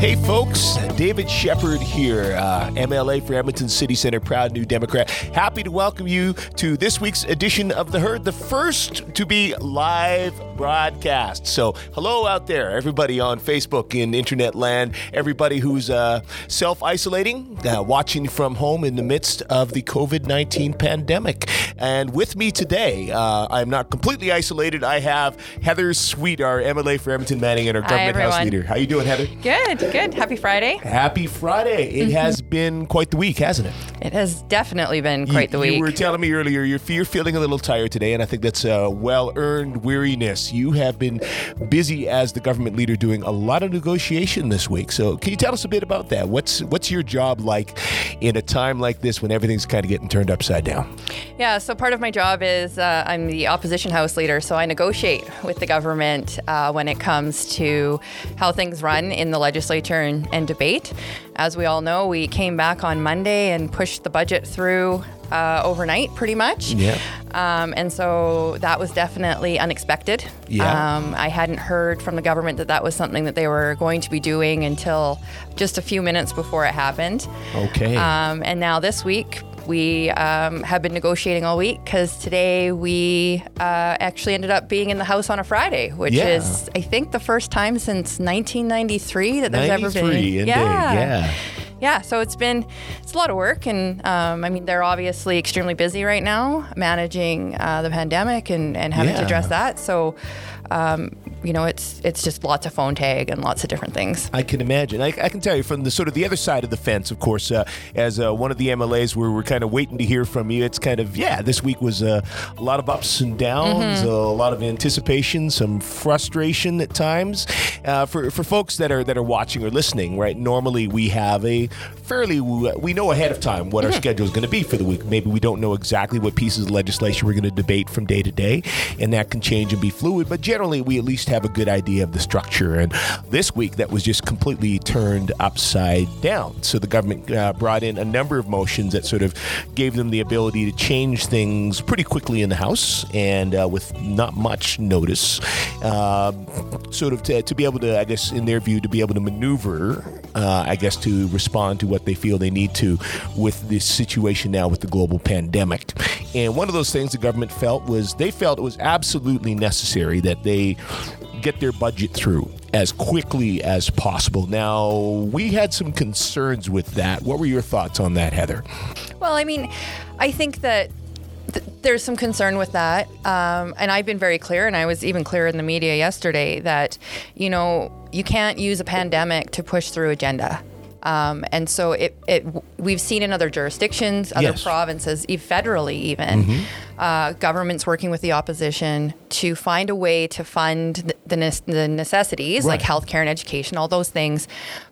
Hey, folks, David Shepherd here, uh, MLA for Edmonton City Center, proud new Democrat. Happy to welcome you to this week's edition of The Herd, the first to be live broadcast. So, hello out there, everybody on Facebook in internet land, everybody who's uh, self isolating, uh, watching from home in the midst of the COVID 19 pandemic. And with me today, uh, I'm not completely isolated. I have Heather Sweet, our MLA for Edmonton Manning, and our government house leader. How you doing, Heather? Good, good. Happy Friday. Happy Friday. It has been quite the week, hasn't it? It has definitely been quite you, the week. You were telling me earlier you're, you're feeling a little tired today, and I think that's a well earned weariness. You have been busy as the government leader doing a lot of negotiation this week. So, can you tell us a bit about that? What's what's your job like in a time like this when everything's kind of getting turned upside down? yeah, so part of my job is uh, I'm the opposition house leader, so I negotiate with the government uh, when it comes to how things run in the legislature and, and debate. As we all know, we came back on Monday and pushed the budget through uh, overnight, pretty much. Yeah. Um, and so that was definitely unexpected. Yeah. Um, I hadn't heard from the government that that was something that they were going to be doing until just a few minutes before it happened. Okay. Um, and now this week, we um, have been negotiating all week because today we uh, actually ended up being in the House on a Friday, which Yeah. is, I think, the first time since 1993 that there's ever been. 93, indeed. Yeah. Yeah, so it's been it's a lot of work, and um, I mean they're obviously extremely busy right now managing uh, the pandemic and, and having Yeah. to address that. So, um, you know, it's it's just lots of phone tag and lots of different things. I can imagine. I, I can tell you from the sort of the other side of the fence, of course, uh, as uh, one of the MLAs where we're kind of waiting to hear from you. It's kind of, yeah, this week was uh, a lot of ups and downs, a lot of anticipation, some frustration at times. Uh, for, for folks that are that are watching or listening, right? Normally we have a fairly, we know ahead of time what our schedule is going to be for the week. Maybe we don't know exactly what pieces of legislation we're going to debate from day to day, and that can change and be fluid, but generally we at least have a good idea of the structure. And this week, that was just completely turned upside down. So the government uh, brought in a number of motions that sort of gave them the ability to change things pretty quickly in the House and uh, with not much notice, uh, sort of to, to be able to, I guess, in their view, to be able to maneuver, uh, I guess, to respond to what they feel they need to with this situation now with the global pandemic. And one of those things the government felt was they felt it was absolutely necessary that they get their budget through as quickly as possible. Now, we had some concerns with that. What were your thoughts on that, Heather? Well, I mean, I think that th- there's some concern with that. Um, and I've been very clear, and I was even clear in the media yesterday that, you know, you can't use a pandemic to push through agenda. Um, and so it, it, we've seen in other jurisdictions, other Yes. provinces, federally even, uh, governments working with the opposition to find a way to fund the, the, nes- the necessities like Right. healthcare and education, all those things,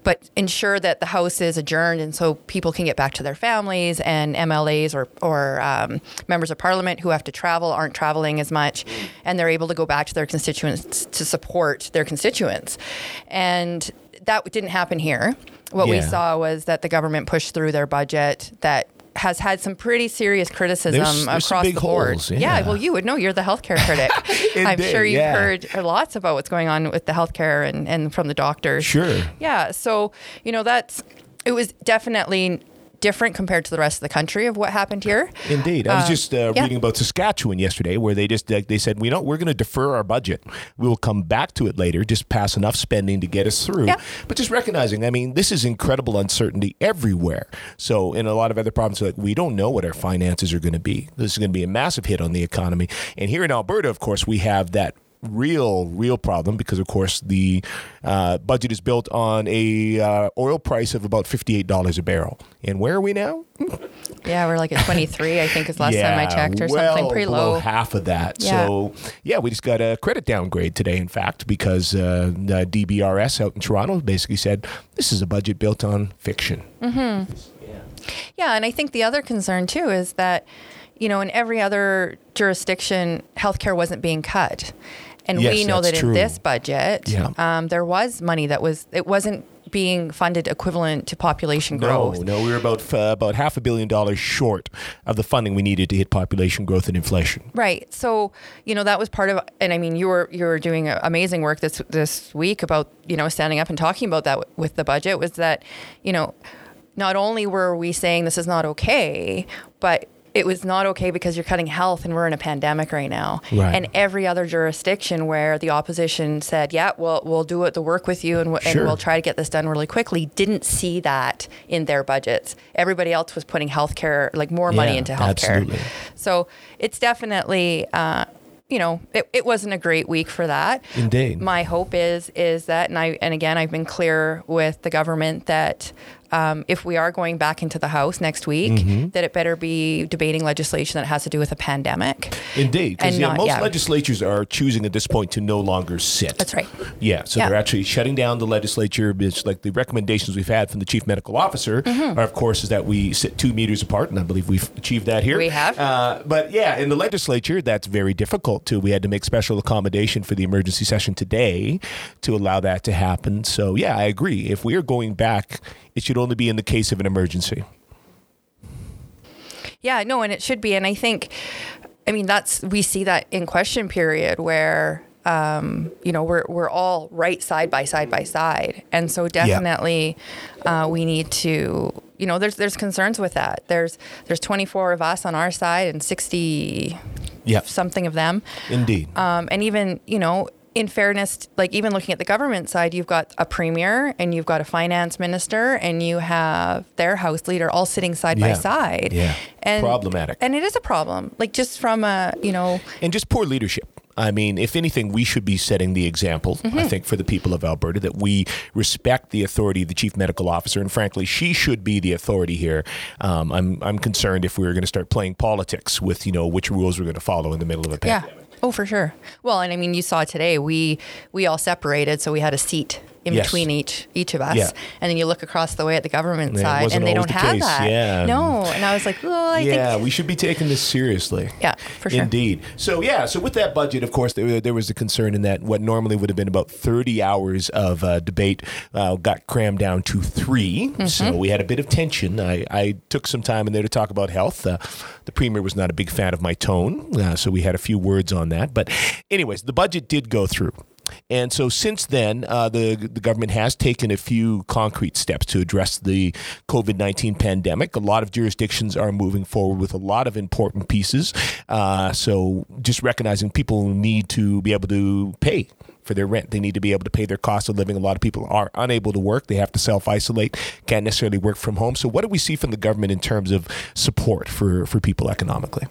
but ensure that the House is adjourned and so people can get back to their families and MLAs or, or um, members of parliament who have to travel aren't traveling as much and they're able to go back to their constituents to support their constituents. And that didn't happen here. What we saw was that the government pushed through their budget that has had some pretty serious criticism There's- there's across the board. holes, yeah. well, you would know. You're the healthcare critic. I'm Indeed, sure you've yeah. heard lots about what's going on with the healthcare and, and from the doctors. Sure. Yeah. So, you know, that's, it was definitely different compared to the rest of the country of what happened here. Indeed, I was Uh, just uh, yeah. reading about Saskatchewan yesterday, where they just uh, they said, "We know we're going to defer our budget. We will come back to it later. Just pass enough spending to get us through." Yeah. But just recognizing, I mean, this is incredible uncertainty everywhere. So in a lot of other provinces, like we don't know what our finances are going to be. This is going to be a massive hit on the economy. And here in Alberta, of course, we have that real real problem because of course the uh, budget is built on a uh, oil price of about $58 a barrel and where are we now Yeah. We're like at 23, I think is last time I checked or well something pretty low. half of that. Yeah. So yeah, we just got a credit downgrade today. In fact, because uh, the DBRS out in Toronto basically said this is a budget built on fiction. Yeah, and I think the other concern too is that, you know, in every other jurisdiction, healthcare wasn't being cut. And Yes, we know that true. in this budget, Yeah. um, there was money that was, it wasn't being funded equivalent to population No, growth. no, we were about uh, about half a billion dollars short of the funding we needed to hit population growth and inflation. Right. So, you know, that was part of and I mean, you were you were doing amazing work this this week about, you know, standing up and talking about that w- with the budget was that, you know, not only were we saying this is not okay, but it was not okay because you're cutting health and we're in a pandemic right now. Right. And every other jurisdiction where the opposition said, "Yeah, well, we'll do it the work with you and, w- Sure. and we'll try to get this done really quickly," didn't see that in their budgets. Everybody else was putting healthcare like more money Yeah, into healthcare. absolutely. So it's definitely, uh, you know, it, it wasn't a great week for that. Indeed. My hope is is that, and I and again, I've been clear with the government that um, if we are going back into the House next week, Mm-hmm. that it better be debating legislation that has to do with a pandemic. Indeed, because And yeah, not- most yeah. legislatures are choosing at this point to no longer sit. That's right. Yeah, so Yeah. they're actually shutting down the legislature. It's like the recommendations we've had from the chief medical officer Mm-hmm. are, of course, is that we sit two meters apart, and I believe we've achieved that here. We have. Uh, but yeah, in the legislature, that's very difficult too. We had to make special accommodation for the emergency session today to allow that to happen. So yeah, I agree. If we are going back, it should only be in the case of an emergency. Yeah, no, and it should be. And I think, I mean, that's we see that in question period where. Um, you know, we're we're all right side by side by side, and so definitely uh, we need to. You know, there's there's concerns with that. There's there's 24 of us on our side and 60 Yeah, something of them, indeed. um, and even you know. In fairness, like even looking at the government side, you've got a premier and you've got a finance minister and you have their house leader all sitting side by side. Yeah. And Problematic. And it is a problem. Like just from a, you know, and just poor leadership. I mean, if anything, we should be setting the example, I Mm-hmm. think, for the people of Alberta that we respect the authority of the chief medical officer. And frankly, she should be the authority here. Um, I'm, I'm concerned if we were going to start playing politics with, you know, which rules we're going to follow in the middle of a pandemic. yeah. Oh, for sure. Well, and I mean, you saw today we we all separated, so we had a seat in Yes. between each each of us. Yeah. And then you look across the way at the government side, and they don't the have case. that. Yeah. No, and I was like, oh, I yeah, think. we should be taking this seriously. Yeah, for sure. Indeed. So yeah, so with that budget, of course, there, there was a concern in that what normally would have been about 30 hours of uh, debate uh, got crammed down to 3 Mm-hmm. So we had a bit of tension. I, I took some time in there to talk about health. Uh, the premier was not a big fan of my tone, uh, so we had a few words on that. But anyways, the budget did go through. And so since then, uh, the the government has taken a few concrete steps to address the COVID nineteen pandemic. A lot of jurisdictions are moving forward with a lot of important pieces. Uh, so just recognizing people need to be able to pay for their rent. They need to be able to pay their cost of living. A lot of people are unable to work. They have to self isolate, can't necessarily work from home. So what do we see from the government in terms of support for, for people economically?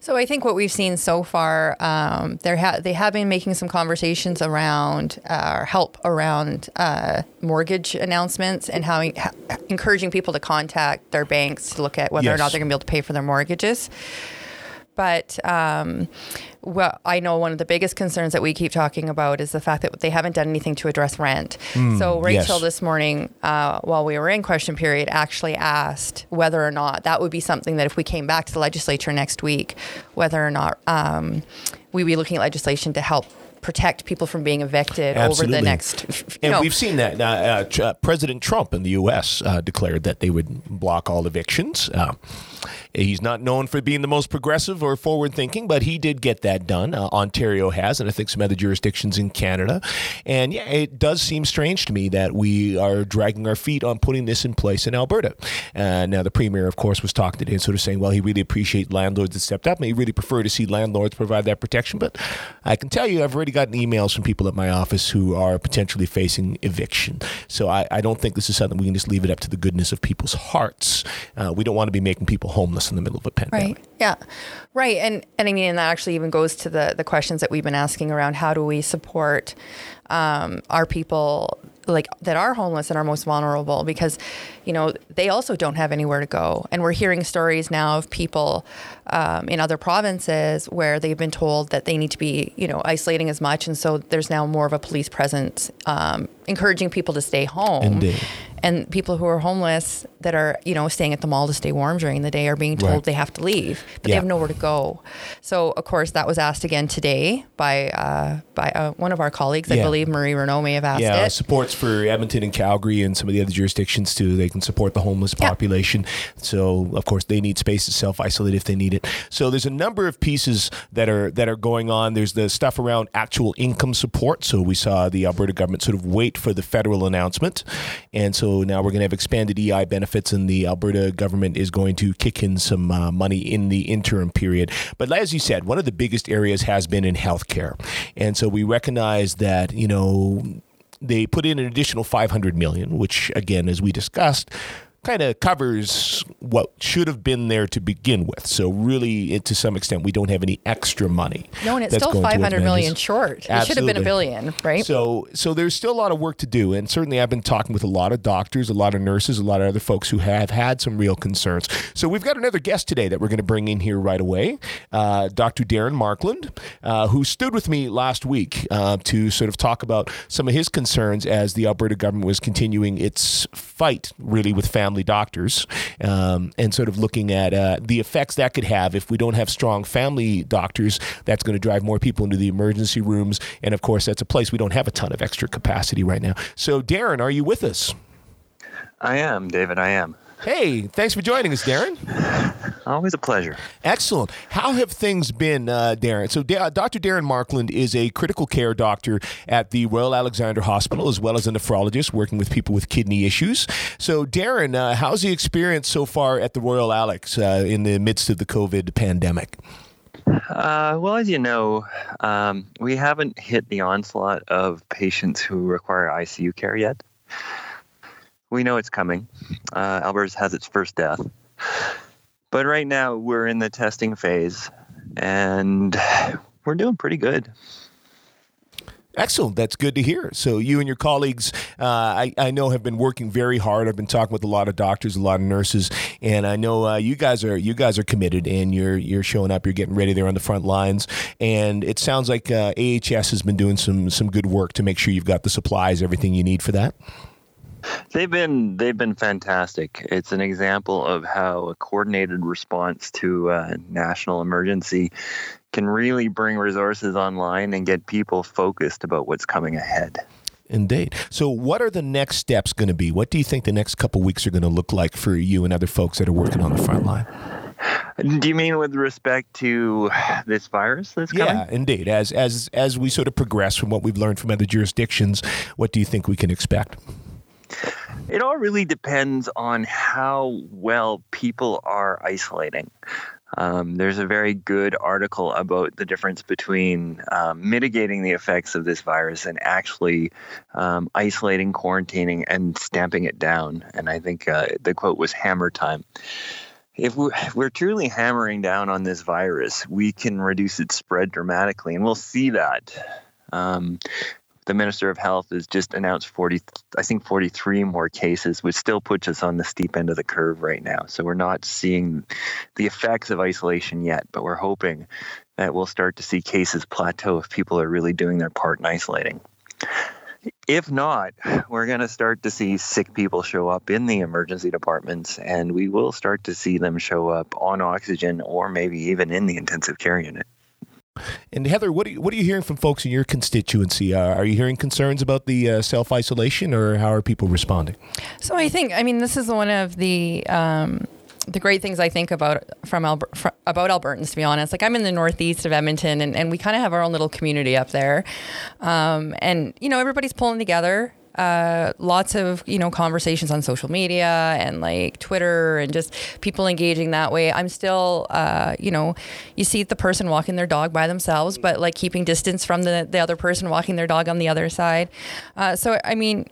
So I think what we've seen so far, um, there ha- they have been making some conversations around uh, help around uh, mortgage announcements and how ha- encouraging people to contact their banks to look at whether or not they're going to be able to pay for their mortgages. But um, well, I know one of the biggest concerns that we keep talking about is the fact that they haven't done anything to address rent. so Rachel yes. this morning, uh, while we were in question period, actually asked whether or not that would be something that if we came back to the legislature next week, whether or not um, we'd be looking at legislation to help protect people from being evicted over the next. You And know, we've seen that. Uh, uh, uh, President Trump in the U.S. Uh, declared that they would block all evictions. He's not known for being the most progressive or forward thinking, but he did get that done. Uh, Ontario has, and I think some other jurisdictions in Canada. And yeah, it does seem strange to me that we are dragging our feet on putting this in place in Alberta. Uh, now, the premier, of course, was talking today sort of saying, well, he really appreciates landlords that stepped up, he really prefer to see landlords provide that protection. But I can tell you, I've already gotten emails from people at my office who are potentially facing eviction. So I, I don't think this is something we can just leave it up to the goodness of people's hearts. Uh, we don't want to be making people homeless in the middle of a pandemic. Right. Yeah. Right. And and I mean, and that actually even goes to the the questions that we've been asking around how do we support um, our people like that are homeless and are most vulnerable because you know they also don't have anywhere to go and we're hearing stories now of people um, in other provinces where they've been told that they need to be you know isolating as much and so there's now more of a police presence um, encouraging people to stay home Indeed. and people who are homeless that are you know staying at the mall to stay warm during the day are being told Right. they have to leave, but Yeah. they have nowhere to go. So of course that was asked again today by uh, by uh, one of our colleagues. I believe Marie Renaud may have asked Yeah, it. supports for Edmonton and Calgary and some of the other jurisdictions too. They can support the homeless population. Yeah. So of course they need space to self isolate if they need it. So there's a number of pieces that are that are going on. There's the stuff around actual income support. So we saw the Alberta government sort of wait for the federal announcement, and so now we're going to have expanded EI benefits, and the Alberta government is going to kick in some uh, money in the interim period. But as you said, one of the biggest areas has been in healthcare, and so we recognize that you know they put in an additional 500 million which again as we discussed kind of covers what should have been there to begin with so really it, to some extent we don't have any extra money No, and it's still 500 million short. It should have been a billion, right? So, so there's still a lot of work to do, and certainly I've been talking with a lot of doctors, a lot of nurses, a lot of other folks who have had some real concerns. So we've got another guest today that we're going to bring in here right away, uh, Dr. Darren Markland, uh, who stood with me last week uh, to sort of talk about some of his concerns as the Alberta government was continuing its fight, really, with family doctors, um, and sort of looking at uh, the effects that could have if we don't have strong family doctors. That's going to drive more people into the emergency rooms, and of course, that's a place we don't have a ton of extra capacity right now. So, Darren, are you with us? I am, David. I am. Hey, thanks for joining us, Darren. Always a pleasure. Excellent. How have things been, uh, Darren? So, Dr. Darren Markland is a critical care doctor at the Royal Alexandra Hospital, as well as a nephrologist working with people with kidney issues. So, Darren, uh, how's the experience so far at the Royal Alex uh, in the midst of the COVID pandemic? Uh, well, as you know, um, we haven't hit the onslaught of patients who require ICU care yet. We know it's coming. Uh, Alberta has its first death. But right now, we're in the testing phase, and we're doing pretty good. Excellent. That's good to hear. So you and your colleagues, uh, I, I know, have been working very hard. I've been talking with a lot of doctors, a lot of nurses, and I know uh, you guys are you guys are committed, and you're you're showing up. You're getting ready there on the front lines, and it sounds like uh, AHS has been doing some some good work to make sure you've got the supplies, everything you need for that. They've been they've been fantastic. It's an example of how a coordinated response to a national emergency can really bring resources online and get people focused about what's coming ahead. Indeed. So, what are the next steps going to be? What do you think the next couple weeks are going to look like for you and other folks that are working on the front line? Do you mean with respect to this virus that's coming? Yeah, indeed. As as as we sort of progress from what we've learned from other jurisdictions, what do you think we can expect? It all really depends on how well people are isolating. Um, there's a very good article about the difference between um, mitigating the effects of this virus and actually um, isolating, quarantining, and stamping it down. And I think uh, the quote was hammer time. If we're, truly hammering down on this virus, we can reduce its spread dramatically, and we'll see that. Um, the Minister of Health has just announced 40, I think 43 more cases, which still puts us on the steep end of the curve right now. So we're not seeing the effects of isolation yet, but we're hoping that we'll start to see cases plateau if people are really doing their part in isolating. If not, we're going to start to see sick people show up in the emergency departments, and we will start to see them show up on oxygen or maybe even in the intensive care unit. And Heather, what are you, what are you hearing from folks in your constituency? Uh, are you hearing concerns about the uh, self isolation, or how are people responding? So I think, I mean, this is one of the um, the great things I think about from Alber- fr- about Albertans. To be honest, like I'm in the northeast of Edmonton, and, and we kind of have our own little community up there, um, and you know everybody's pulling together. Uh, lots of you know conversations on social media and like Twitter and just people engaging that way. I'm still uh, you know you see the person walking their dog by themselves, but like keeping distance from the the other person walking their dog on the other side. Uh, so I mean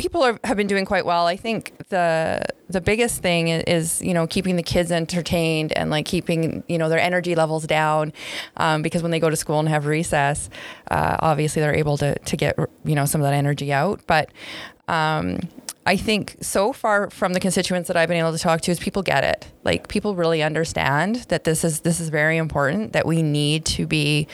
people are, have been doing quite well. I think the the biggest thing is you know keeping the kids entertained and like keeping you know their energy levels down um, because when they go to school and have recess, uh, obviously they're able to to get you know some of that energy out. But um, I think so far from the constituents that I've been able to talk to is people get it. Like people really understand that this is this is very important. That we need to be,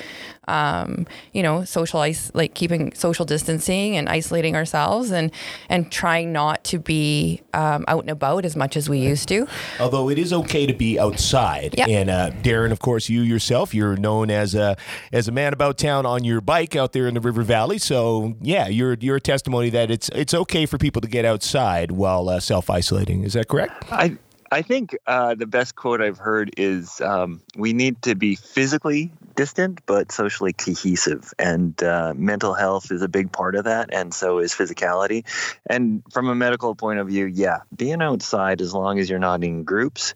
um, you know, social ice like keeping social distancing and isolating ourselves and and trying not to be um, out and about as much as we used to. Although it is okay to be outside, Yep. and uh, Darren, of course, you yourself, you're known as a as a man about town on your bike out there in the River Valley. So yeah, you're you're a testimony that it's it's okay for people to get outside while uh, self isolating. Is that correct? I I think uh, the best quote I've heard is um, we need to be physically distant but socially cohesive, and uh, mental health is a big part of that, and so is physicality. And from a medical point of view, yeah, being outside as long as you're not in groups,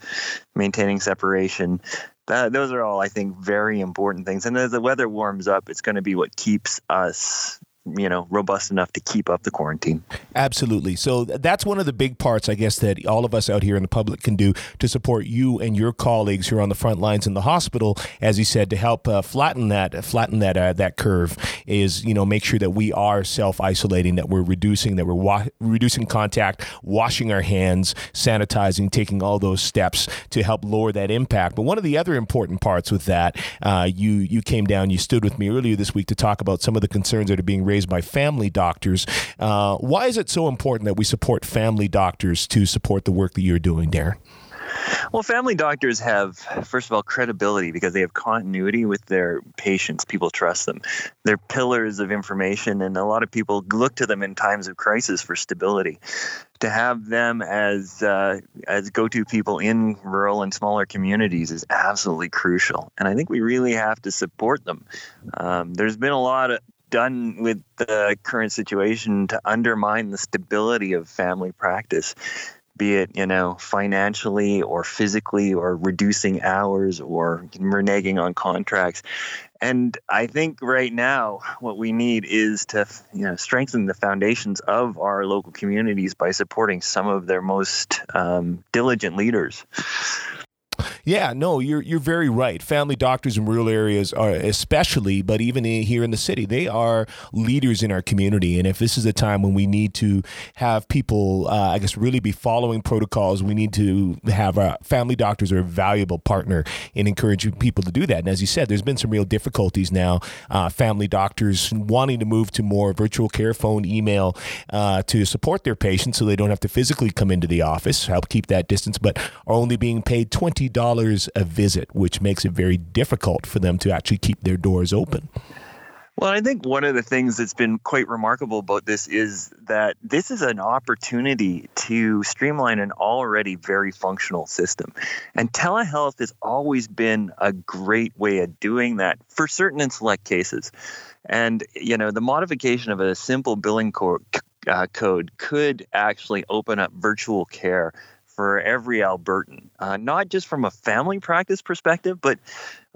maintaining separation. That, those are all, I think, very important things. And as the weather warms up, it's going to be what keeps us, you know, robust enough to keep up the quarantine. Absolutely. So that's one of the big parts, I guess, that all of us out here in the public can do to support you and your colleagues who are on the front lines in the hospital, as you said, to help uh, flatten that flatten that uh, that curve. Is you know make sure that we are self isolating, that we're reducing, that we're wa- reducing contact, washing our hands, sanitizing, taking all those steps to help lower that impact. But one of the other important parts with that, uh, you you came down, you stood with me earlier this week to talk about some of the concerns that are being raised by family doctors. Uh, why is it so important that we support family doctors to support the work that you're doing, Darren? Well, family doctors have, first of all, credibility because they have continuity with their patients. People trust them. They're pillars of information, and a lot of people look to them in times of crisis for stability. To have them as uh, as go-to people in rural and smaller communities is absolutely crucial, and I think we really have to support them. Um, there's been a lot of done with the current situation to undermine the stability of family practice be it you know financially or physically or reducing hours or reneging on contracts. And i think right now what we need is to you know strengthen the foundations of our local communities by supporting some of their most um, diligent leaders Yeah, no, you're you're very right. Family doctors in rural areas are especially, but even in, here in the city, they are leaders in our community. And if this is a time when we need to have people, uh, I guess, really be following protocols, we need to have our family doctors are a valuable partner in encouraging people to do that. And as you said, there's been some real difficulties now. Uh, family doctors wanting to move to more virtual care, phone, email uh, to support their patients, so they don't have to physically come into the office, help keep that distance, but are only being paid twenty dollars a visit, which makes it very difficult for them to actually keep their doors open. Well, I think one of the things that's been quite remarkable about this is that this is an opportunity to streamline an already very functional system. And telehealth has always been a great way of doing that for certain and select cases. And, you know, the modification of a simple billing co- uh, code could actually open up virtual care for every Albertan, uh, not just from a family practice perspective, but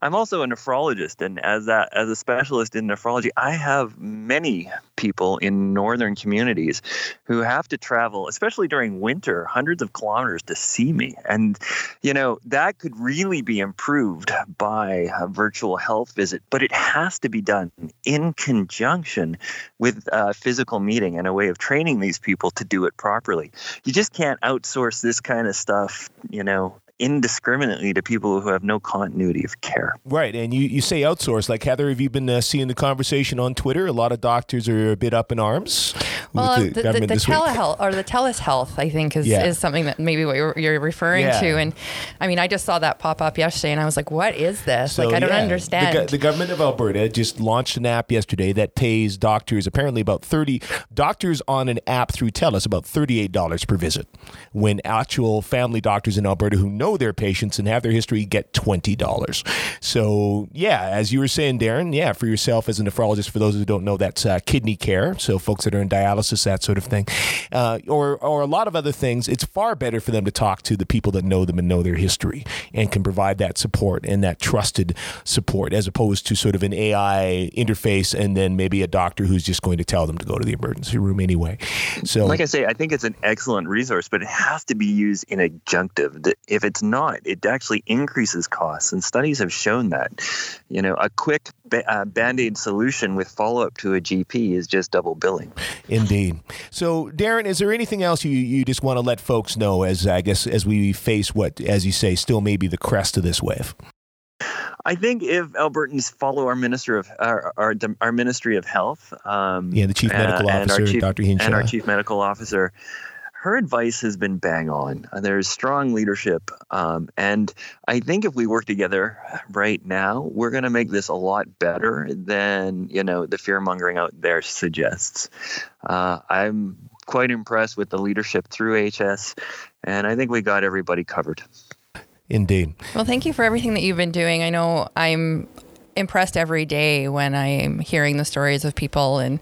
I'm also a nephrologist, and as that as a specialist in nephrology, I have many people in northern communities who have to travel, especially during winter, hundreds of kilometers to see me, and you know that could really be improved by a virtual health visit, but it has to be done in conjunction with a physical meeting and a way of training these people to do it properly. You just can't outsource this kind of stuff, you know, indiscriminately to people who have no continuity of care. Right, and you, you say outsource. Like Heather, have you been uh, seeing the conversation on Twitter? A lot of doctors are a bit up in arms. Well, with the, the, the, telehealth or the telehealth, I think, is, Yeah. is something that maybe what you're, you're referring Yeah. to. And I mean, I just saw that pop up yesterday, and I was like, "What is this? like, I don't yeah, understand." The, go- the government of Alberta just launched an app yesterday that pays doctors apparently about thirty doctors on an app through TELUS about thirty eight dollars per visit, when actual family doctors in Alberta who know their patients and have their history get twenty dollars. So yeah, as you were saying, Darren, yeah, for yourself as a nephrologist, for those who don't know, that's uh, kidney care. So folks that are in dialysis, that sort of thing, uh, or or a lot of other things. It's far better for them to talk to the people that know them and know their history and can provide that support and that trusted support, as opposed to sort of an AI interface and then maybe a doctor who's just going to tell them to go to the emergency room anyway. So Like I say, I think it's an excellent resource, but it has to be used in adjunctive. If it's not, it actually increases costs, and studies have shown that. You know, a quick ba- uh, band aid solution with follow up to a GP is just double billing. Indeed. So, Darren, is there anything else you, you just want to let folks know as I guess as we face what, as you say, still may be the crest of this wave? I think if Albertans follow our minister of our our, our Ministry of Health, um, yeah, the chief medical uh, officer, chief, Dr. Hinshaw, and our chief medical officer, her advice has been bang on. There's strong leadership. Um, and I think if we work together right now, we're going to make this a lot better than, you know, the fear mongering out there suggests. Uh, I'm quite impressed with the leadership through HS, and I think we got everybody covered. Indeed. Well, thank you for everything that you've been doing. I know I'm impressed every day when I'm hearing the stories of people and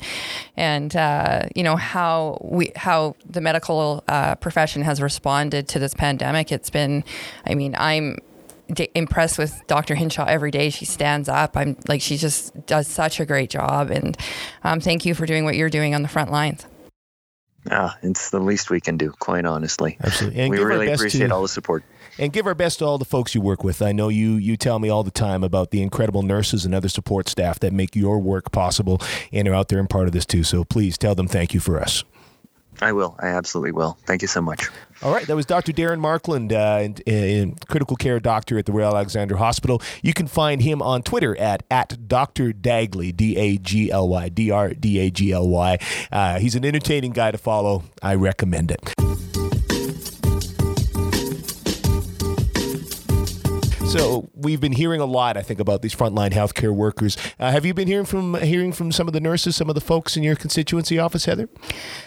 and uh, you know how we how the medical uh, profession has responded to this pandemic. It's been, I mean, I'm d- impressed with Dr. Hinshaw every day. She stands up. I'm like she just does such a great job, and um, thank you for doing what you're doing on the front lines. Ah, it's the least we can do, quite honestly. Absolutely. And we really appreciate to, all the support. And give our best to all the folks you work with. I know you you tell me all the time about the incredible nurses and other support staff that make your work possible and are out there and part of this too. So please tell them thank you for us. I will. I absolutely will. Thank you so much. All right. That was Dr. Darren Markland, uh, critical care doctor at the Royal Alexandra Hospital. You can find him on Twitter at, at Dr. Dagly, D A G L Y, D R D A G L Y. Uh, he's an entertaining guy to follow. I recommend it. So we've been hearing a lot, I think, about these frontline healthcare workers. Uh, have you been hearing from hearing from some of the nurses, some of the folks in your constituency office, Heather?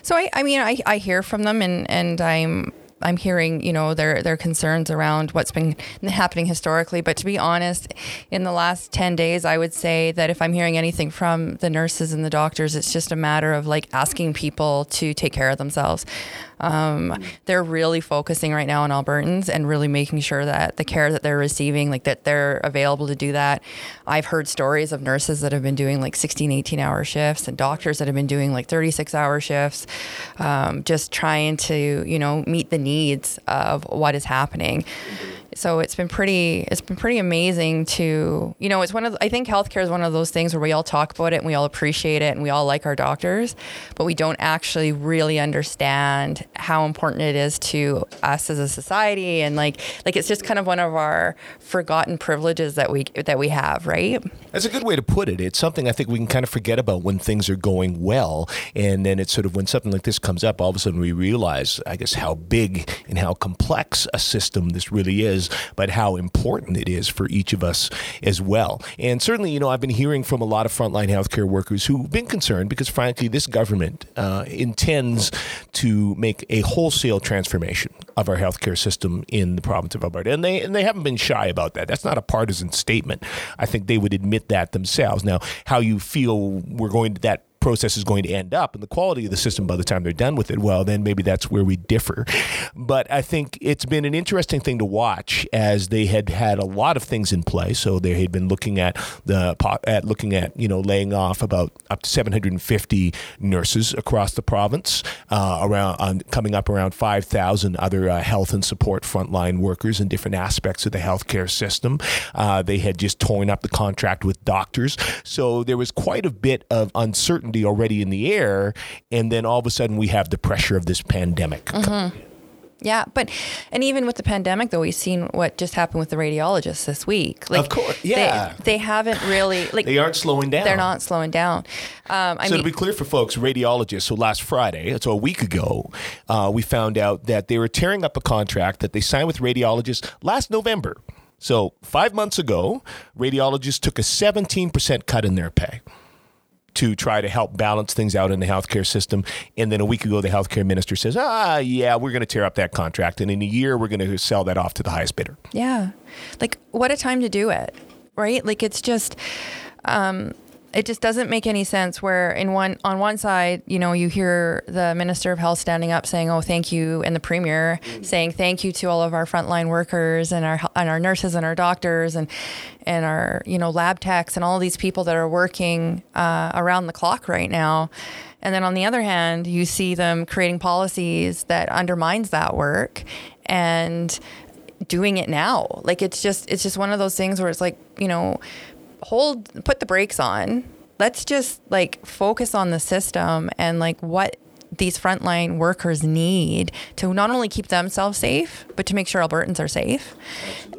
So I, I mean, I, I hear from them, and and I'm I'm hearing, you know, their their concerns around what's been happening historically. But to be honest, in the last ten days, I would say that if I'm hearing anything from the nurses and the doctors, it's just a matter of like asking people to take care of themselves. Um, they're really focusing right now on Albertans and really making sure that the care that they're receiving, like that they're available to do that. I've heard stories of nurses that have been doing like 16, 18 hour shifts and doctors that have been doing like 36 hour shifts, um, just trying to, you know, meet the needs of what is happening so it's been pretty it's been pretty amazing to you know it's one of I think healthcare is one of those things where we all talk about it and we all appreciate it and we all like our doctors, but we don't actually really understand how important it is to us as a society and like like it's just kind of one of our forgotten privileges that we that we have, right? That's a good way to put it. It's something I think we can kind of forget about when things are going well, and then it's sort of when something like this comes up, all of a sudden we realize, I guess, how big and how complex a system this really is but how important it is for each of us as well. And certainly, you know, I've been hearing from a lot of frontline healthcare workers who've been concerned because, frankly, this government uh, intends to make a wholesale transformation of our healthcare system in the province of Alberta, and they and they haven't been shy about that. That's not a partisan statement. I think they would admit that themselves. Now, how you feel we're going to that process is going to end up and the quality of the system by the time they're done with it, well, then maybe that's where we differ. But I think it's been an interesting thing to watch as they had had a lot of things in play. So they had been looking at the at looking at you know laying off about up to 750 nurses across the province, uh, around coming up around 5,000 other uh, health and support frontline workers in different aspects of the healthcare system. Uh, they had just torn up the contract with doctors, so there was quite a bit of uncertainty uncertainty already in the air, and then all of a sudden we have the pressure of this pandemic. Mm-hmm. Yeah, but and even with the pandemic, though, we've seen what just happened with the radiologists this week. Like, of course, yeah, they, they haven't really like they aren't slowing down. They're not slowing down. Um, I so mean, to be clear for folks, radiologists. So last Friday, so a week ago, uh, we found out that they were tearing up a contract that they signed with radiologists last November. So five months ago, radiologists took a 17% cut in their pay to try to help balance things out in the healthcare system. And then a week ago, the healthcare minister says, ah, yeah, we're going to tear up that contract. And in a year, we're going to sell that off to the highest bidder. Yeah. Like, what a time to do it, right? Like, it's just, um, it just doesn't make any sense where in one on one side you know you hear the minister of health standing up saying oh thank you and the premier saying thank you to all of our frontline workers and our and our nurses and our doctors and and our you know lab techs and all these people that are working uh, around the clock right now. And then on the other hand you see them creating policies that undermines that work and doing it now. Like it's just it's just one of those things where it's like you know hold put the brakes on. Let's just like focus on the system and like what these frontline workers need to not only keep themselves safe, but to make sure Albertans are safe.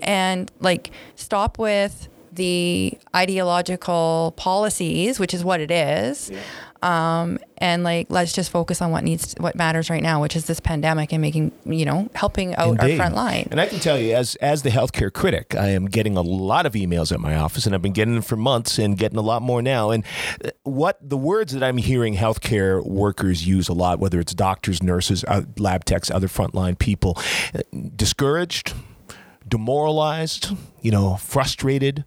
And like stop with the ideological policies, which is what it is. Yeah. Um, and like let's just focus on what needs what matters right now which is this pandemic and making you know helping out Indeed. our front line. And i can tell you as as the healthcare critic i am getting a lot of emails at my office and i've been getting them for months and getting a lot more now. And uh, what the words that i'm hearing healthcare workers use a lot whether it's doctors nurses uh, lab techs other frontline people uh, discouraged demoralized, you know, frustrated,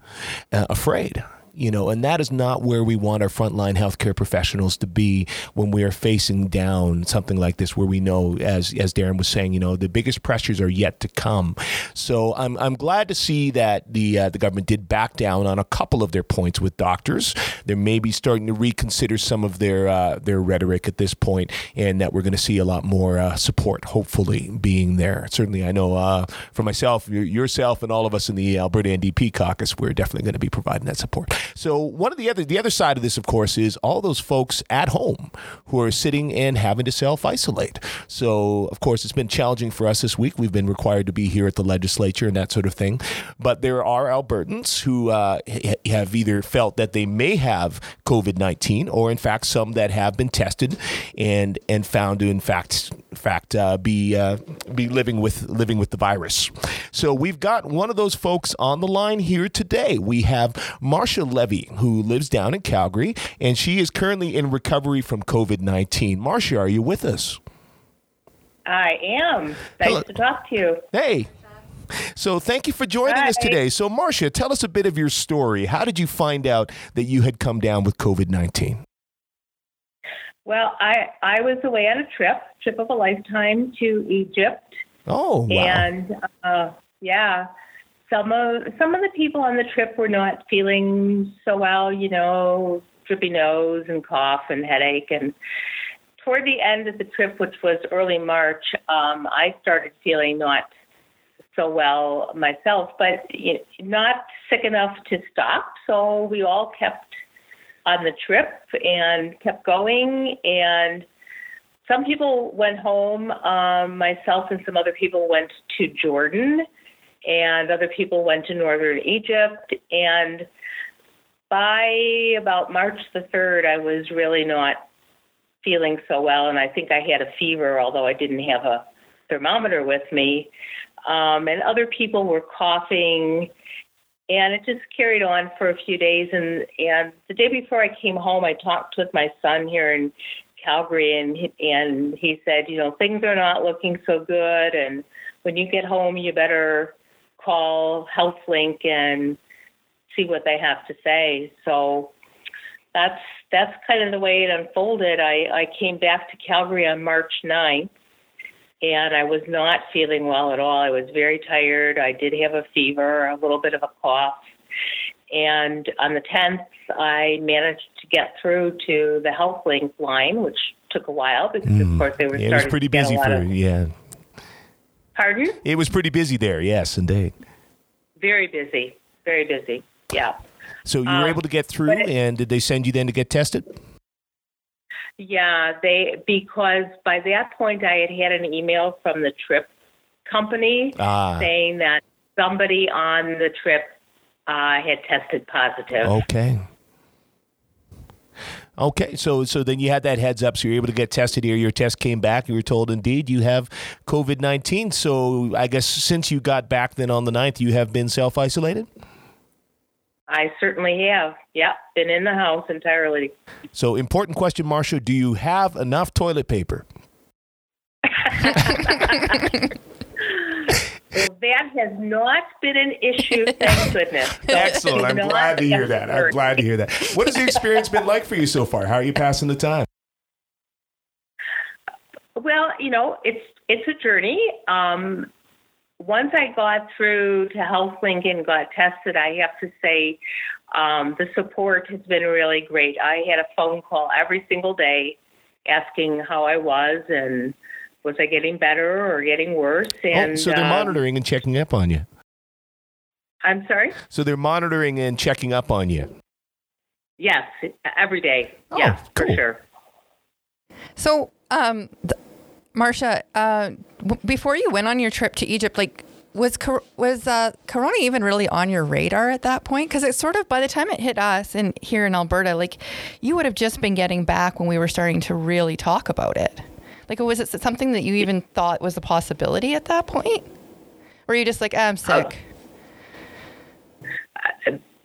uh, afraid you know, and that is not where we want our frontline healthcare professionals to be when we are facing down something like this, where we know, as as Darren was saying, you know, the biggest pressures are yet to come. So I'm I'm glad to see that the uh, the government did back down on a couple of their points with doctors. They're maybe starting to reconsider some of their uh, their rhetoric at this point, and that we're going to see a lot more uh, support, hopefully, being there. Certainly, I know uh, for myself, yourself, and all of us in the Alberta NDP caucus, we're definitely going to be providing that support. So one of the other the other side of this, of course, is all those folks at home who are sitting and having to self isolate. So of course, it's been challenging for us this week. We've been required to be here at the legislature and that sort of thing. But there are Albertans who uh, have either felt that they may have COVID nineteen, or in fact, some that have been tested and and found to in fact fact uh, be uh, be living with living with the virus. So we've got one of those folks on the line here today. We have Marsha Levy, who lives down in Calgary, and she is currently in recovery from COVID 19. Marsha, are you with us? I am. Nice Hello. to talk to you. Hey. So thank you for joining Hi. us today. So Marsha, tell us a bit of your story. How did you find out that you had come down with COVID nineteen? Well, I I was away on a trip, trip of a lifetime to Egypt. Oh, wow. And uh, yeah, some of some of the people on the trip were not feeling so well, you know, drippy nose and cough and headache. And toward the end of the trip, which was early March, um, I started feeling not so well myself, but not sick enough to stop. So we all kept on the trip and kept going and some people went home. Um, myself and some other people went to Jordan and other people went to northern Egypt. And by about March the 3rd, I was really not feeling so well. And I think I had a fever, although I didn't have a thermometer with me. Um, and other people were coughing. And it just carried on for a few days. And, and the day before I came home, I talked with my son here in Calgary, and and he said, you know, things are not looking so good, and when you get home, you better call HealthLink and see what they have to say. So that's that's kind of the way it unfolded. I, I came back to Calgary on March 9th and I was not feeling well at all. I was very tired. I did have a fever, a little bit of a cough. And on the 10th, I managed to get through to the HealthLink line, which took a while because, mm. of course, they were yeah, It was pretty busy for, of, yeah, Pardon? It was pretty busy there. Yes, indeed. Very busy. Very busy. Yeah. So you were um, able to get through, it, and did they send you then to get tested? Yeah, they because by that point I had had an email from the trip company ah. saying that somebody on the trip uh, had tested positive. Okay. Okay, so so then you had that heads up, so you're able to get tested here. Your test came back. You were told indeed you have COVID nineteen. So I guess since you got back then on the 9th, you have been self isolated. I certainly have. Yeah, been in the house entirely. So important question, Marsha: Do you have enough toilet paper? Well, that has not been an issue, thank goodness. So Excellent. I'm glad to hear that. I'm glad to hear that. What has the experience been like for you so far? How are you passing the time? Well, you know, it's it's a journey. Um, once I got through to HealthLink and got tested, I have to say um, the support has been really great. I had a phone call every single day asking how I was and was I getting better or getting worse? And, oh, so they're um, monitoring and checking up on you. I'm sorry? So they're monitoring and checking up on you. Yes, every day. Oh, yeah, cool. for sure. So, um, th- Marsha, uh, w- before you went on your trip to Egypt, like, was cor- was uh, Corona even really on your radar at that point? Because it's sort of by the time it hit us in here in Alberta, like, you would have just been getting back when we were starting to really talk about it. Like, was it something that you even thought was a possibility at that point? Or were you just like, ah, I'm sick?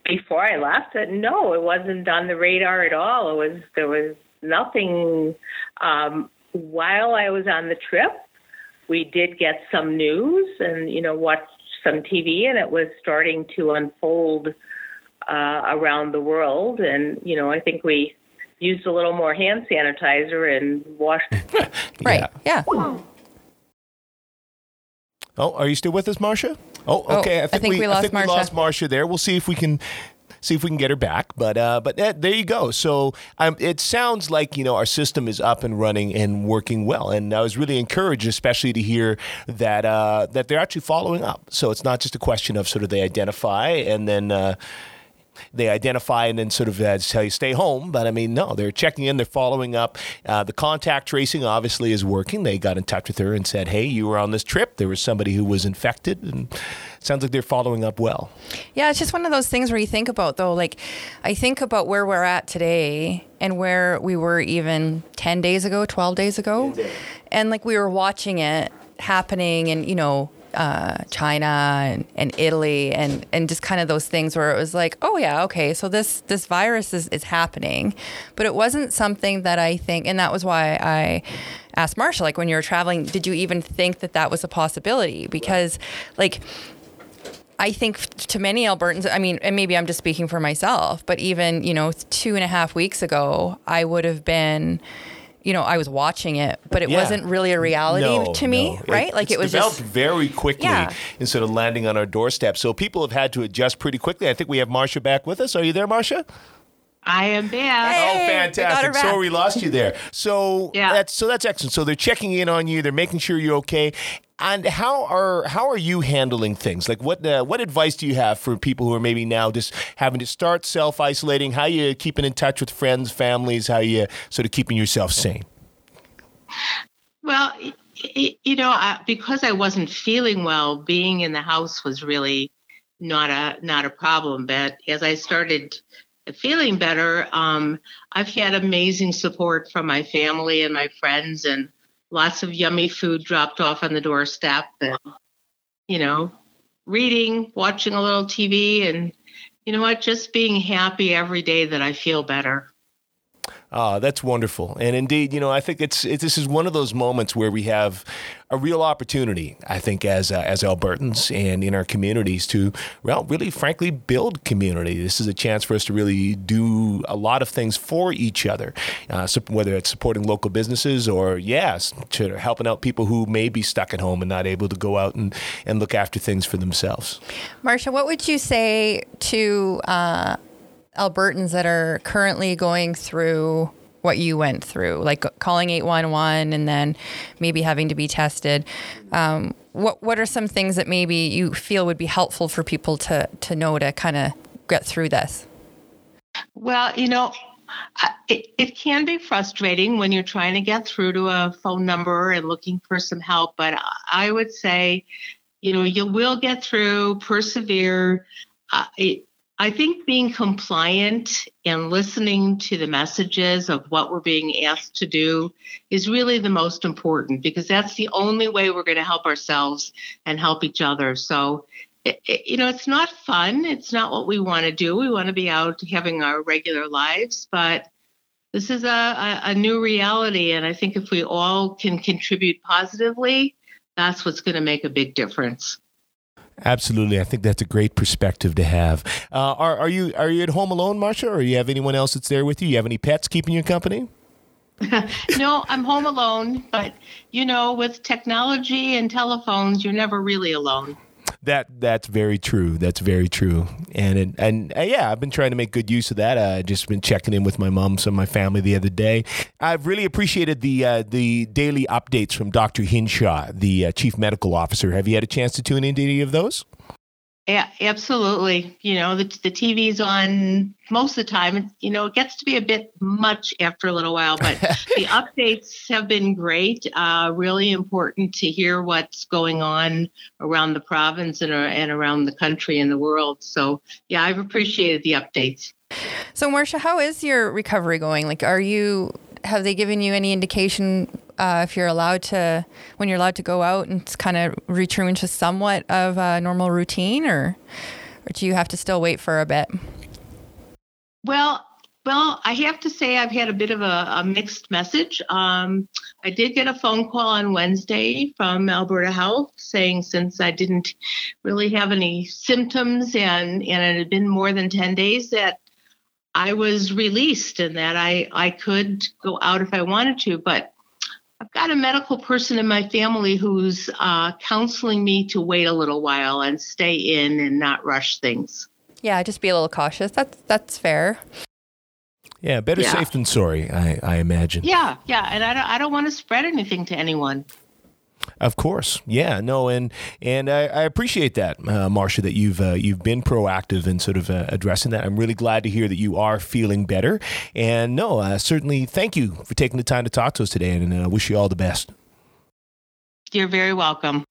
Before I left, it no, it wasn't on the radar at all. It was there was nothing. Um, while I was on the trip, we did get some news and you know watched some TV, and it was starting to unfold uh, around the world. And you know, I think we used a little more hand sanitizer and washed. Right. Yeah. Oh, are you still with us, Marsha? Oh, Oh, okay. I think we I lost think Marsha. we lost Marsha there. We'll see if we can see if we can get her back. But uh, but that, there you go. So um, it sounds like you know our system is up and running and working well. And I was really encouraged, especially to hear that uh, that they're actually following up. So it's not just a question of sort of they identify and then. Uh, they identify and then sort of uh, tell you stay home. But I mean, no, they're checking in, they're following up. Uh, the contact tracing obviously is working. They got in touch with her and said, "Hey, you were on this trip. There was somebody who was infected." And sounds like they're following up well. Yeah, it's just one of those things where you think about though, like I think about where we're at today and where we were even 10 days ago, 12 days ago. And like we were watching it happening in, you know, uh, China and, and Italy and, and just kind of those things where it was like, oh yeah, okay, so this this virus is, is happening. But it wasn't something that I think, and that was why I asked Marsha, like when you were traveling, did you even think that that was a possibility? Because like I think to many Albertans, I mean, and maybe I'm just speaking for myself, but even, you know, two and a half weeks ago, I would have been, you know, I was watching it, but it Yeah. wasn't really a reality No, to me, no. right? like it's it was developed just, very quickly Yeah. instead of landing on our doorstep. So people have had to adjust pretty quickly. I think we have Marsha back with us. Are you there, Marsha? I am back. Hey, oh, we got her fantastic! back. Sorry we lost you there. So Yeah. that's so that's excellent. So they're checking in on you. They're making sure you're okay. And how are how are you handling things? Like what uh, what advice do you have for people who are maybe now just having to start self isolating? How you keeping in touch with friends, families? How you sort of keeping yourself sane? Well, y- y- you know, because I wasn't feeling well, being in the house was really not a not a problem. But as I started feeling better, um, I've had amazing support from my family and my friends, and lots of yummy food dropped off on the doorstep, and you know, reading, watching a little TV, and you know what, just being happy every day that I feel better. Ah, that's wonderful. And indeed, you know, I think it's it, this is one of those moments where we have a real opportunity. I think as uh, as Albertans and in our communities to well, really, frankly, build community. This is a chance for us to really do a lot of things for each other, uh, so whether it's supporting local businesses or yes, to helping out people who may be stuck at home and not able to go out and and look after things for themselves. Marsha, what would you say to uh, Albertans that are currently going through what you went through, like calling 811 and then maybe having to be tested? Um, what What are some things that maybe you feel would be helpful for people to, to know to kind of get through this? Well, you know, it, it can be frustrating when you're trying to get through to a phone number and looking for some help, but I would say, you know, you will get through, persevere. Uh, it, I think being compliant and listening to the messages of what we're being asked to do is really the most important because that's the only way we're going to help ourselves and help each other. So, it, it- you know, it's not fun. It's not what we want to do. We want to be out having our regular lives, but this is a, a, a new reality. And I think if we all can contribute positively, that's what's going to make a big difference. Absolutely, I think that's a great perspective to have. Uh, are are you are you at home alone, Marsha, or you have anyone else that's there with you? You have any pets keeping you company? no, I'm home alone, but you know, with technology and telephones, you're never really alone. That that's very true. That's very true. And it, and uh, yeah, I've been trying to make good use of that. I just been checking in with my mom, some of my family the other day. I've really appreciated the uh, the daily updates from Dr. Hinshaw, the uh, chief medical officer. Have you had a chance to tune into any of those? Yeah, absolutely. You know, the, the TV's on most of the time. You know, it gets to be a bit much after a little while, but the updates have been great. Uh, really important to hear what's going on around the province and, uh, and around the country and the world. So, yeah, I've appreciated the updates. So, Marsha, how is your recovery going? Like, are you have they given you any indication uh, if you're allowed to when you're allowed to go out and kind of return into somewhat of a normal routine, or or do you have to still wait for a bit? Well, well, I have to say I've had a bit of a, a mixed message. Um, I did get a phone call on Wednesday from Alberta Health saying since I didn't really have any symptoms and, and it had been more than 10 days that I was released and that I, I could go out if I wanted to. But I've got a medical person in my family who's uh, counseling me to wait a little while and stay in and not rush things. Yeah, just be a little cautious. That's that's fair. Yeah, better Yeah. safe than sorry, I, I imagine. Yeah, yeah, and I don't, I don't want to spread anything to anyone. Of course, yeah, no, and and I, I appreciate that, uh, Marsha, that you've uh, you've been proactive in sort of uh, addressing that. I'm really glad to hear that you are feeling better, and no, uh, certainly thank you for taking the time to talk to us today, and uh, wish you all the best. You're very welcome.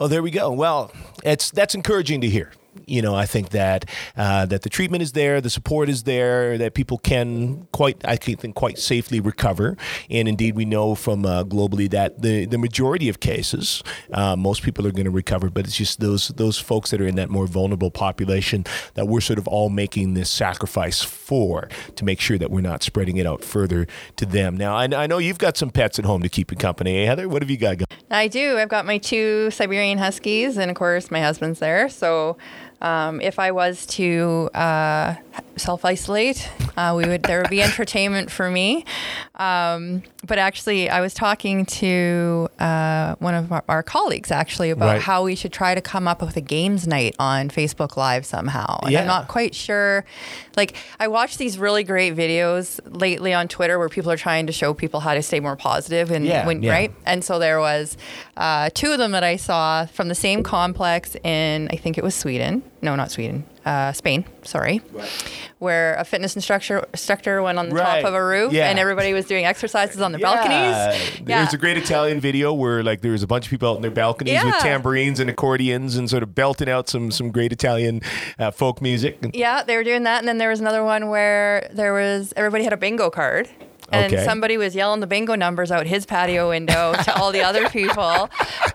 Oh, there we go. Well, it's that's encouraging to hear. You know, I think that uh, that the treatment is there, the support is there, that people can quite, I think, quite safely recover. And indeed, we know from uh, globally that the the majority of cases, uh, most people are going to recover. But it's just those those folks that are in that more vulnerable population that we're sort of all making this sacrifice for to make sure that we're not spreading it out further to them. Now, I, I know you've got some pets at home to keep you company. eh, Heather, what have you got going? I do. I've got my two Siberian Huskies, and of course, my husband's there. So, um, if I was to uh, self isolate, uh, we would there would be entertainment for me. Um, but actually, I was talking to uh, one of our, our colleagues actually about Right. how we should try to come up with a games night on Facebook Live somehow. And Yeah. I'm not quite sure. Like, I watched these really great videos lately on Twitter where people are trying to show people how to stay more positive and Yeah, when yeah. right. And so there was uh, two of them that I saw from the same complex in I think it was Sweden. No, not Sweden. Uh, Spain. Sorry. Where a fitness instructor instructor went on the Right. top of a roof Yeah. and everybody was doing exercises on the Yeah. balconies. There's a great Italian video where like there was a bunch of people out in their balconies with tambourines and accordions and sort of belting out some some great Italian uh, folk music. Yeah, they were doing that, and then there was another one where there was everybody had a bingo card. And Okay. somebody was yelling the bingo numbers out his patio window to all the other people,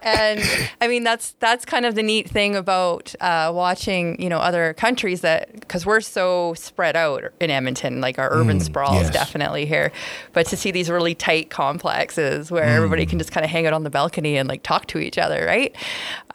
and I mean that's that's kind of the neat thing about uh, watching you know other countries that because we're so spread out in Edmonton, like our urban sprawl is definitely here, but to see these really tight complexes where everybody can just kind of hang out on the balcony and like talk to each other, right?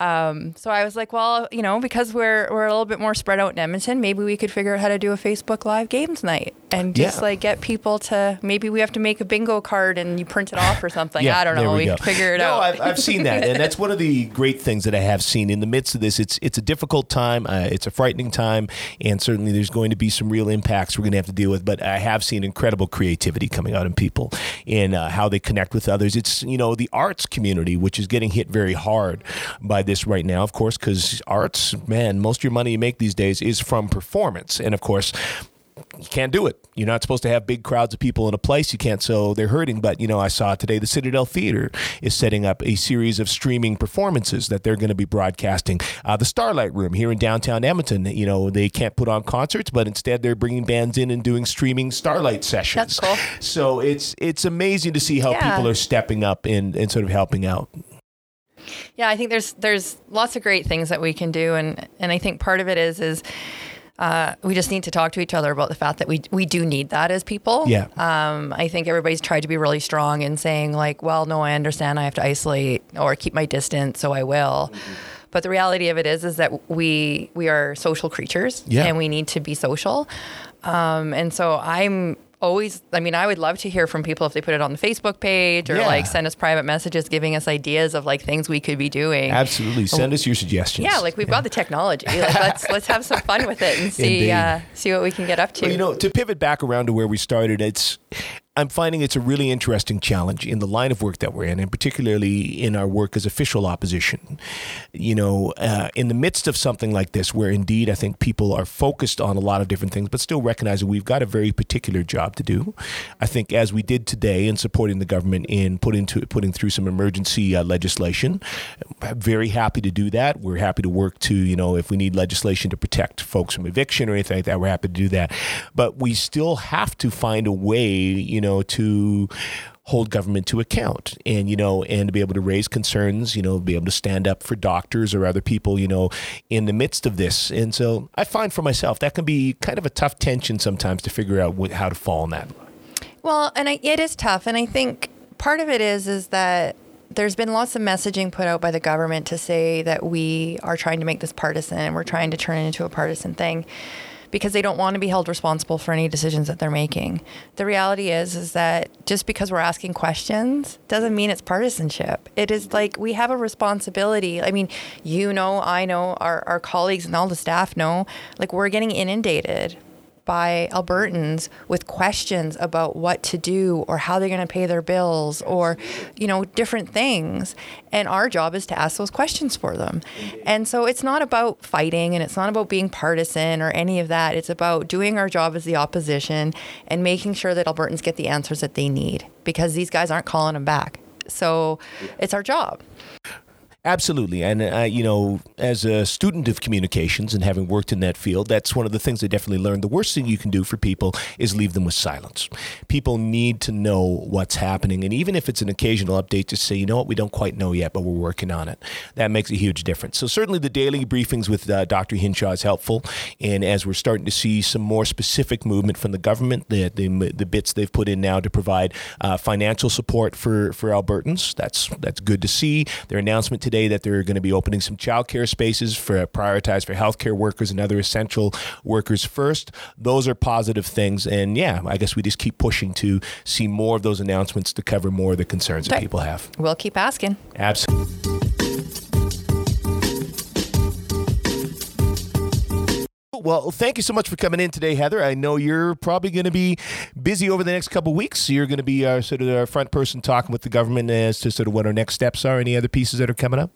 Um, so I was like, well, you know, because we're we're a little bit more spread out in Edmonton, maybe we could figure out how to do a Facebook Live games night and just Yeah. like get people to maybe we have to make a bingo card and you print it off or something. Yeah, I don't know. we We, figure it no, out. I've, I've seen that, and that's one of the great things that I have seen in the midst of this. It's it's a difficult time, uh, it's a frightening time, and certainly there's going to be some real impacts we're going to have to deal with. But I have seen incredible creativity coming out in people in uh, how they connect with others. It's you know the arts community, which is getting hit very hard by this right now, of course, because arts, man, most of your money you make these days is from performance, and of course you can't do it. You're not supposed to have big crowds of people in a place. You can't, so they're hurting. But you know, I saw today the Citadel Theater is setting up a series of streaming performances that they're going to be broadcasting. Uh, the Starlight Room here in downtown Edmonton. You know, they can't put on concerts, but instead they're bringing bands in and doing streaming Starlight sessions. That's cool. So it's it's amazing to see how Yeah. people are stepping up and, and sort of helping out. Yeah, I think there's there's lots of great things that we can do, and and I think part of it is is uh, we just need to talk to each other about the fact that we we do need that as people. Yeah. Um, I think everybody's tried to be really strong in saying like, well, no, I understand, I have to isolate or keep my distance, so I will. But the reality of it is, is that we we are social creatures, Yeah. and we need to be social. Um, and so I'm always, I mean, I would love to hear from people if they put it on the Facebook page or Yeah. like send us private messages giving us ideas of like things we could be doing. Absolutely, send us your suggestions. Yeah, like we've got the technology. Like let's let's have some fun with it and see uh, see what we can get up to. Well, you know, to pivot back around to where we started, it's I'm finding it's a really interesting challenge in the line of work that we're in, and particularly in our work as official opposition. You know, uh, in the midst of something like this, where indeed I think people are focused on a lot of different things, but still recognize that we've got a very particular job to do. I think as we did today in supporting the government in putting to, putting through some emergency uh, legislation, I'm very happy to do that. We're happy to work to you know if we need legislation to protect folks from eviction or anything like that, we're happy to do that. But we still have to find a way, you know, to hold government to account and you know and to be able to raise concerns you know be able to stand up for doctors or other people you know in the midst of this. And so i find for myself that can be kind of a tough tension sometimes to figure out what, how to fall in that. Line well and I, it is tough. And i think part of it is is that there's been lots of messaging put out by the government to say that we are trying to make this partisan and we're trying to turn it into a partisan thing because they don't want to be held responsible for any decisions that they're making. The reality is is that just because we're asking questions doesn't mean it's partisanship. It is like we have a responsibility. I mean, you know, I know, our, our colleagues and all the staff know, like we're getting inundated by Albertans with questions about what to do or how they're going to pay their bills or, you know, different things. And our job is to ask those questions for them. And so it's not about fighting and it's not about being partisan or any of that. It's about doing our job as the opposition and making sure that Albertans get the answers that they need because these guys aren't calling them back. So it's our job. Absolutely. And, uh, you know, as a student of communications and having worked in that field, that's one of the things I definitely learned. The worst thing you can do for people is leave them with silence. People need to know what's happening. And even if it's an occasional update, to say, you know what, we don't quite know yet, but we're working on it. That makes a huge difference. So, certainly the daily briefings with uh, Dr. Hinshaw is helpful. And as we're starting to see some more specific movement from the government, the, the, the bits they've put in now to provide uh, financial support for, for Albertans, that's, that's good to see. Their announcement today today that they're going to be opening some childcare spaces for prioritized for healthcare workers and other essential workers first. Those are positive things, and yeah, I guess we just keep pushing to see more of those announcements to cover more of the concerns that people have. We'll keep asking. Absolutely. Well, thank you so much for coming in today, Heather. I know you're probably going to be busy over the next couple weeks. You're going to be our, sort of our front person talking with the government as to sort of what our next steps are. Any other pieces that are coming up?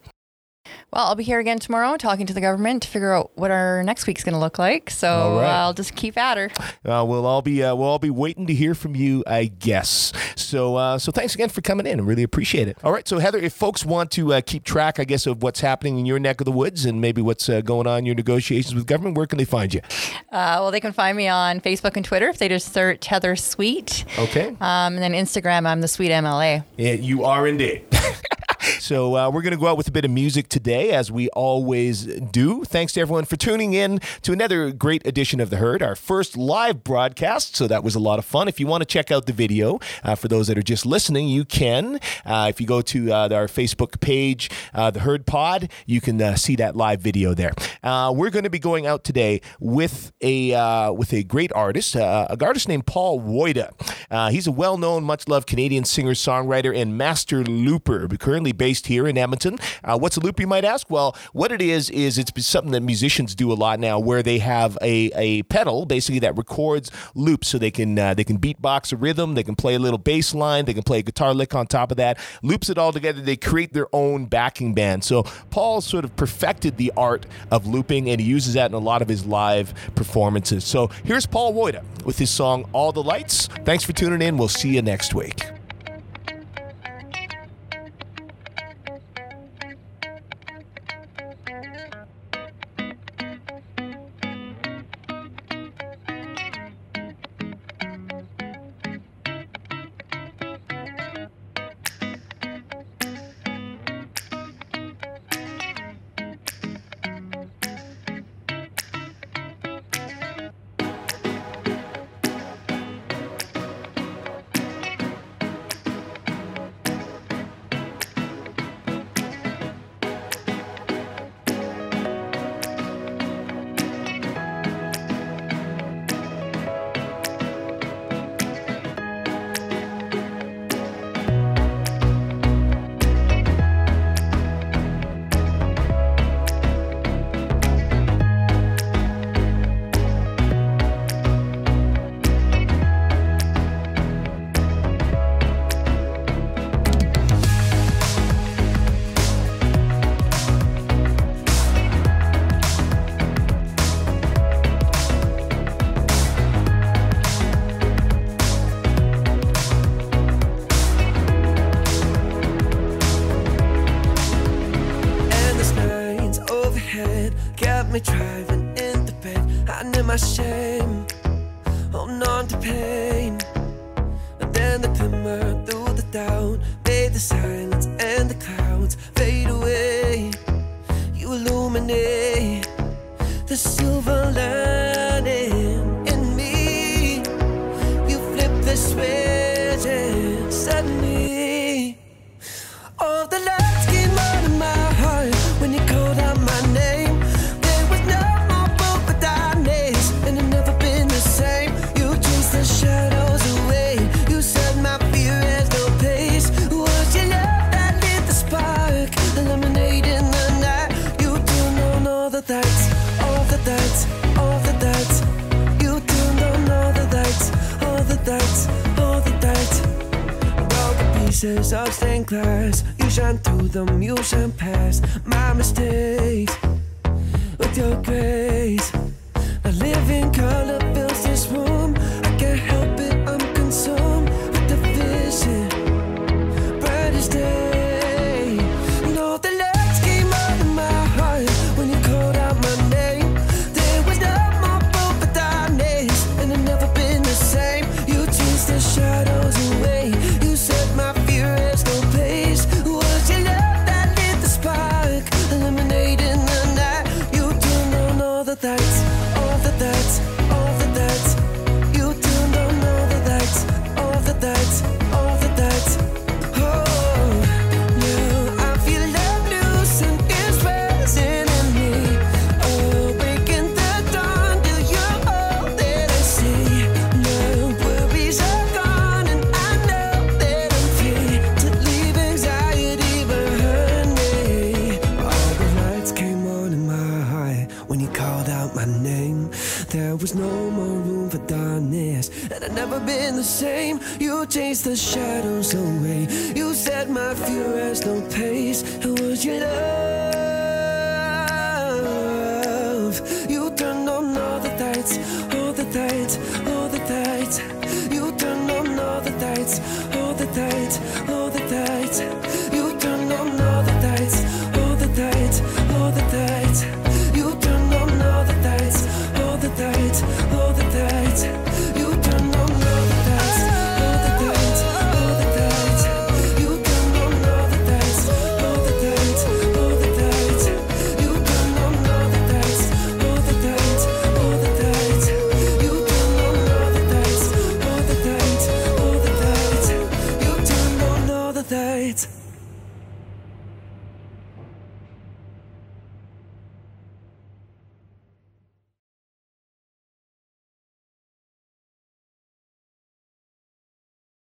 Well, I'll be here again tomorrow talking to the government to figure out what our next week's going to look like. So right. I'll just keep at her. Uh, we'll all be uh, we'll all be waiting to hear from you, I guess. So uh, so thanks again for coming in. I really appreciate it. All right, so Heather, if folks want to uh, keep track, I guess, of what's happening in your neck of the woods and maybe what's uh, going on in your negotiations with government, where can they find you? Uh, well, they can find me on Facebook and Twitter if they just search Heather Sweet. Okay. Um, and then Instagram, I'm the Sweet MLA. Yeah, you are indeed. So uh, we're going to go out with a bit of music today, as we always do. Thanks to everyone for tuning in to another great edition of The Herd, our first live broadcast. So that was a lot of fun. If you want to check out the video, uh, for those that are just listening, you can. Uh, if you go to uh, our Facebook page, uh, The Herd Pod, you can uh, see that live video there. we're going to be going out today with a with a great artist, a artist named Paul Woida. he's a well-known, much-loved Canadian singer-songwriter and master looper, currently based here in Edmonton. Uh, what's a loop, you might ask? Well, what it is, is it's something that musicians do a lot now where they have a, a pedal basically that records loops so they can, uh, they can beatbox a rhythm, they can play a little bass line, they can play a guitar lick on top of that, loops it all together. They create their own backing band. So Paul sort of perfected the art of looping and he uses that in a lot of his live performances. So here's Paul Woida with his song All the Lights. Thanks for tuning in. We'll see you next week. down. Made the silence and the clouds fade away. You illuminate the silver lining in me. You flip the switch. pieces of stained glass. You shine through them, you shine past my mistakes with your grace. I live in color. never been the same. You chased the shadows away. You set my fear at no pace. It was your love. You turned on all the lights, all the lights, all the lights. You turned on all the lights, all the lights.